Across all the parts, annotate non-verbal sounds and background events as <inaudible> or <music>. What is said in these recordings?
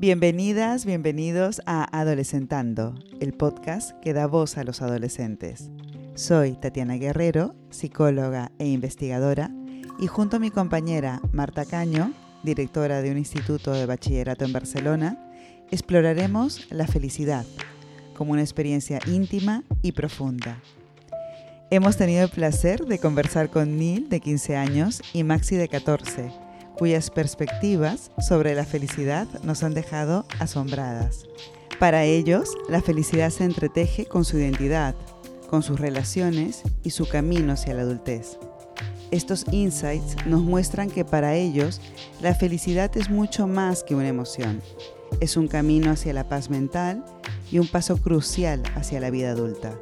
Bienvenidas, bienvenidos a Adolescentando, el podcast que da voz a los adolescentes. Soy Tatiana Guerrero, psicóloga e investigadora, y junto a mi compañera Marta Caño, directora de un instituto de bachillerato en Barcelona, exploraremos la felicidad como una experiencia íntima y profunda. Hemos tenido el placer de conversar con Neil, de 15 años, y Maxi, de 14, cuyas perspectivas sobre la felicidad nos han dejado asombradas. Para ellos, la felicidad se entreteje con su identidad, con sus relaciones y su camino hacia la adultez. Estos insights nos muestran que para ellos la felicidad es mucho más que una emoción. Es un camino hacia la paz mental y un paso crucial hacia la vida adulta.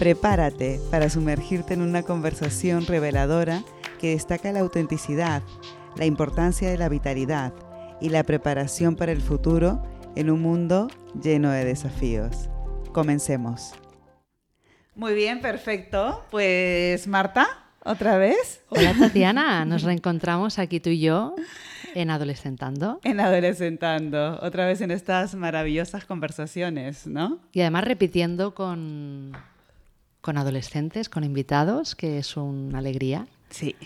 Prepárate para sumergirte en una conversación reveladora que destaca la autenticidad, la importancia de la vitalidad y la preparación para el futuro en un mundo lleno de desafíos. Comencemos. Muy bien, perfecto. Pues Marta, otra vez. Hola Tatiana, nos reencontramos aquí tú y yo en Adolescentando. En Adolescentando, otra vez en estas maravillosas conversaciones, ¿no? Y además repitiendo con, con adolescentes, con invitados, que es una alegría. Sí.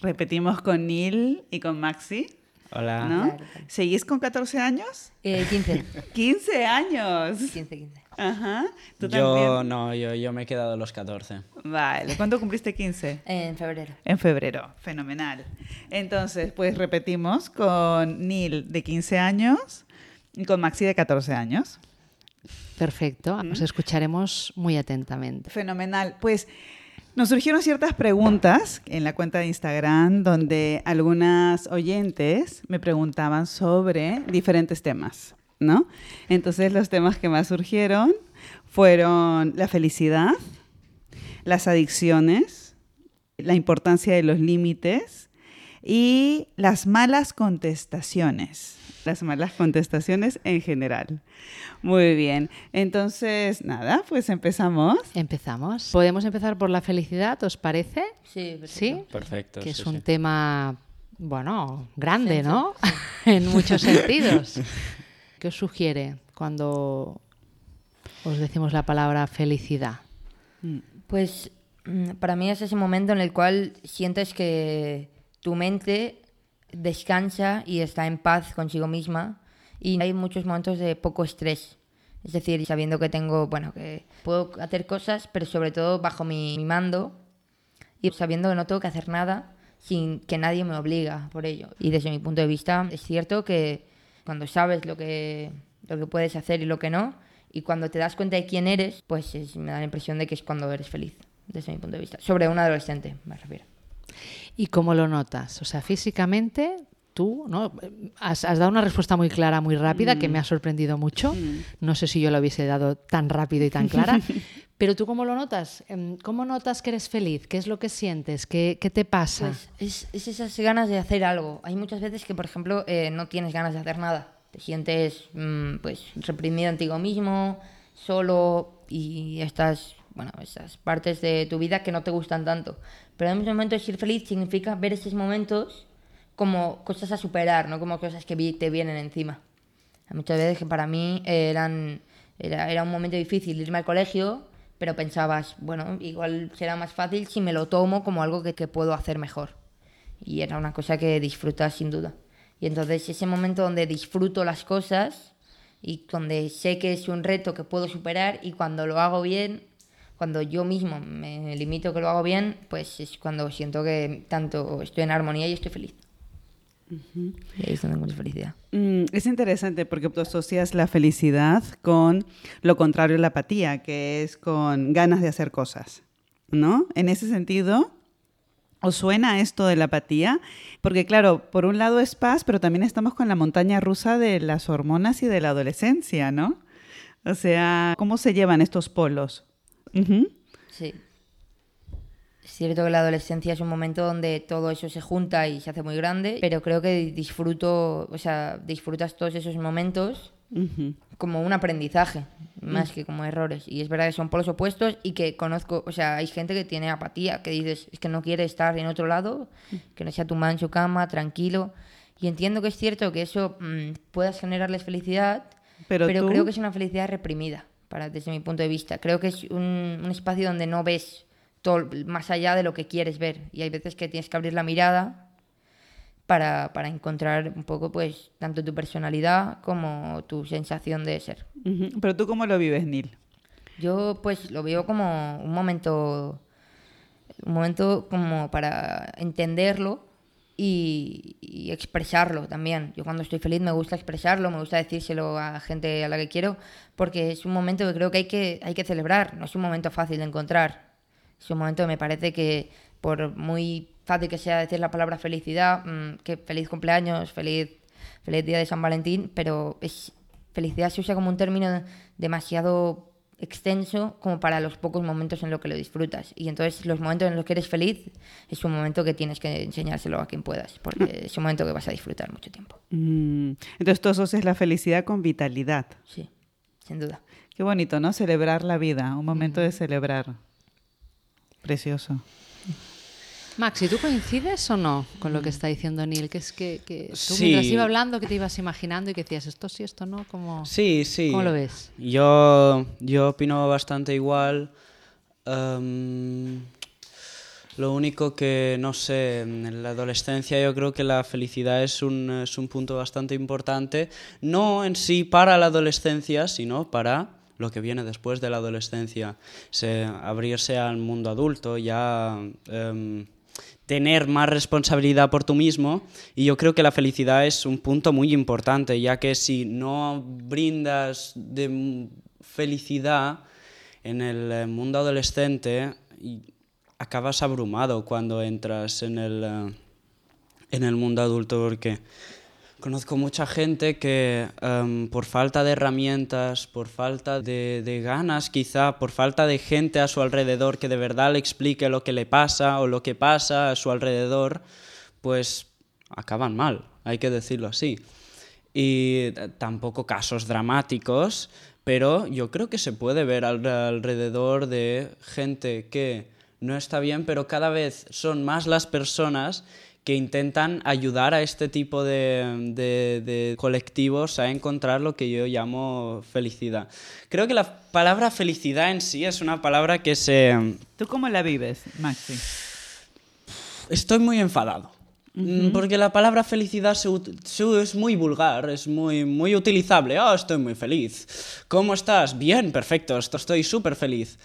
Repetimos con Neil y con Maxi. Hola. ¿no? ¿Seguís con 14 años? Eh, 15. 15 <laughs> años. 15, 15. Ajá. ¿Tú Yo también? no, yo, yo me he quedado a los 14. Vale. ¿Cuándo cumpliste 15? En febrero. En febrero, fenomenal. Entonces, pues repetimos con Neil de 15 años y con Maxi de 14 años. Perfecto, os escucharemos muy atentamente. Fenomenal. Pues nos surgieron ciertas preguntas en la cuenta de Instagram donde algunas oyentes me preguntaban sobre diferentes temas, ¿no? Entonces los temas que más surgieron fueron la felicidad, las adicciones, la importancia de los límites y las malas contestaciones. Las malas contestaciones en general. Muy bien. Entonces, nada, pues empezamos. Empezamos. Podemos empezar por la felicidad, ¿os parece? Sí, perfecto. Sí, Perfecto. que es sí, un sí. tema, bueno, grande, ¿no? <laughs> en muchos <laughs> sentidos. ¿Qué os sugiere cuando os decimos la palabra felicidad? Pues mm, para mí es ese momento en el cual sientes que tu mente descansa y está en paz consigo misma y hay muchos momentos de poco estrés. Es decir, sabiendo que tengo, bueno, que puedo hacer cosas, pero sobre todo bajo mi, mando y sabiendo que no tengo que hacer nada sin que nadie me obliga por ello. Y desde mi punto de vista es cierto que cuando sabes lo que, lo que puedes hacer y lo que no, y cuando te das cuenta de quién eres, pues es- me da la impresión de que es cuando eres feliz, desde mi punto de vista. Sobre un adolescente, me refiero. ¿Y cómo lo notas? O sea, físicamente, tú, ¿no? Has, has dado una respuesta muy clara, muy rápida, que me ha sorprendido mucho. No sé si yo lo hubiese dado tan rápido y tan clara. <laughs> Pero tú, ¿cómo lo notas? Em, ¿Cómo notas que eres feliz? ¿Qué es lo que sientes? ¿Qué, qué te pasa? Pues es, es esas ganas de hacer algo. Hay muchas veces que, por ejemplo, eh, no tienes ganas de hacer nada. Te sientes mm, pues reprimido ti mismo, solo y estas, bueno, esas partes de tu vida que no te gustan tanto. Pero en muchos momentos ser feliz significa ver esos momentos como cosas a superar, no como cosas que te vienen encima. Muchas veces que para mí eran, era, era un momento difícil irme al colegio, pero pensabas, bueno, igual será más fácil si me lo tomo como algo que, que puedo hacer mejor. Y era una cosa que disfrutas sin duda. Y entonces ese momento donde disfruto las cosas y donde sé que es un reto que puedo superar y cuando lo hago bien, cuando yo mismo me limito que lo hago bien, pues es cuando siento que tanto estoy en armonía y estoy feliz. Y ahí es donde encuentro felicidad. Mm, es interesante porque tú asocias la felicidad con lo contrario a la apatía, que es con ganas de hacer cosas, ¿no? En ese sentido, ¿os suena esto de la apatía? Porque claro, por un lado es paz, pero también estamos con la montaña rusa de las hormonas y de la adolescencia, ¿no? O sea, ¿cómo se llevan estos polos? Ujú. Sí. Es cierto que la adolescencia es un momento donde todo eso se junta y se hace muy grande, pero creo que disfruto, o sea, disfrutas todos esos momentos Ujú. como un aprendizaje, más que como errores. Y es verdad que son polos opuestos y que conozco, o sea, hay gente que tiene apatía, que dices, es que no quiere estar en otro lado, que no sea tu en su cama, tranquilo. Y entiendo que es cierto que eso mm, puedas generarles felicidad, Pero, pero, tú- creo que es una felicidad reprimida, para, desde mi punto de vista. Creo que es un, un espacio donde no ves todo más allá de lo que quieres ver. Y hay veces que tienes que abrir la mirada para, para encontrar un poco, pues, tanto tu personalidad como tu sensación de ser. Pero tú cómo lo vives, Neil. Yo, pues, lo veo como un momento, un momento como para entenderlo y, expresarlo también. Yo cuando estoy feliz me gusta expresarlo, me gusta decírselo a gente a la que quiero, porque es un momento que creo que hay que, hay que celebrar, no es un momento fácil de encontrar. Es un momento que me parece que por muy fácil que sea decir la palabra felicidad, mm, que feliz cumpleaños, feliz, feliz día de San Valentín, pero felicidad se usa como un término demasiado extenso como para los pocos momentos en los que lo disfrutas. Y entonces los momentos en los que eres feliz es un momento que tienes que enseñárselo a quien puedas, porque es un momento que vas a disfrutar mucho tiempo. Mm, Entonces tú asocias la felicidad con vitalidad. Sí, sin duda. Qué bonito, ¿no? Celebrar la vida, un momento de celebrar. Precioso. Max, ¿y tú coincides o no con lo que está diciendo Neil? Que es que, que tú Sí. mientras iba hablando, que te ibas imaginando y que decías esto sí, esto no, ¿cómo, Sí, sí. ¿cómo lo ves? Yo, yo opino bastante igual. Em, lo único que, no sé, en la adolescencia yo creo que la felicidad es un, es un punto bastante importante, no en sí para la adolescencia, sino para lo que viene después de la adolescencia. Se, abrirse al mundo adulto, ya em, tener más responsabilidad por tú mismo. Y yo creo que la felicidad es un punto muy importante, ya que si no brindas de felicidad en el eh, mundo adolescente, acabas abrumado cuando entras en el, eh, en el mundo adulto porque conozco mucha gente que em, por falta de herramientas, por falta de, ganas quizá, por falta de gente a su alrededor que de verdad le explique lo que le pasa o lo que pasa a su alrededor, pues acaban mal, hay que decirlo así. Y eh, tampoco casos dramáticos, pero yo creo que se puede ver al- alrededor de gente que no está bien, pero cada vez son más las personas que intentan ayudar a este tipo de, de- de colectivos a encontrar lo que yo llamo felicidad. Creo que la palabra felicidad en sí es una palabra que se... ¿Tú cómo la vives, Maxi? Estoy muy enfadado. Porque la palabra felicidad se ut- se- es muy vulgar, es muy, muy utilizable. Ah, estoy muy feliz. ¿Cómo estás? Bien, perfecto, esto- estoy súper feliz.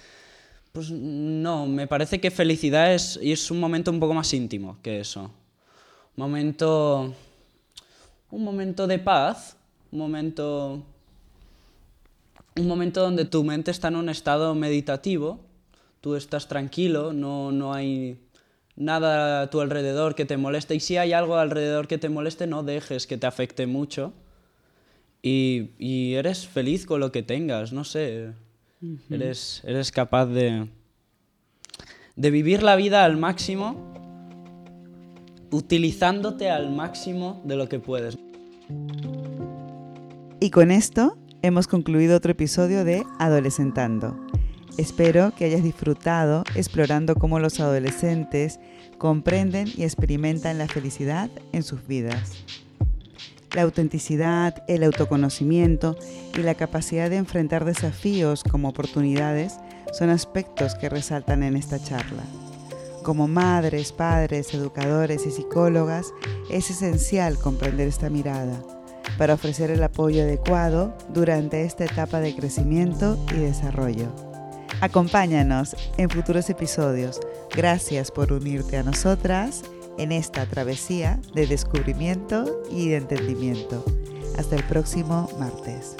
Pues no, me parece que felicidad es, es un momento un poco más íntimo que eso. Un momento. Un momento de paz, un momento. Un momento donde tu mente está en un estado meditativo, tú estás tranquilo, no, no hay nada a tu alrededor que te moleste y si hay algo alrededor que te moleste, no dejes que te afecte mucho y, y eres feliz con lo que tengas, no sé, eres, eres capaz de, de vivir la vida al máximo utilizándote al máximo de lo que puedes. Y con esto hemos concluido otro episodio de Adolescentando. Espero que hayas disfrutado explorando cómo los adolescentes comprenden y experimentan la felicidad en sus vidas. La autenticidad, el autoconocimiento y la capacidad de enfrentar desafíos como oportunidades son aspectos que resaltan en esta charla. Como madres, padres, educadores y psicólogas, es esencial comprender esta mirada para ofrecer el apoyo adecuado durante esta etapa de crecimiento y desarrollo. Acompáñanos en futuros episodios. Gracias por unirte a nosotras en esta travesía de descubrimiento y de entendimiento. Hasta el próximo martes.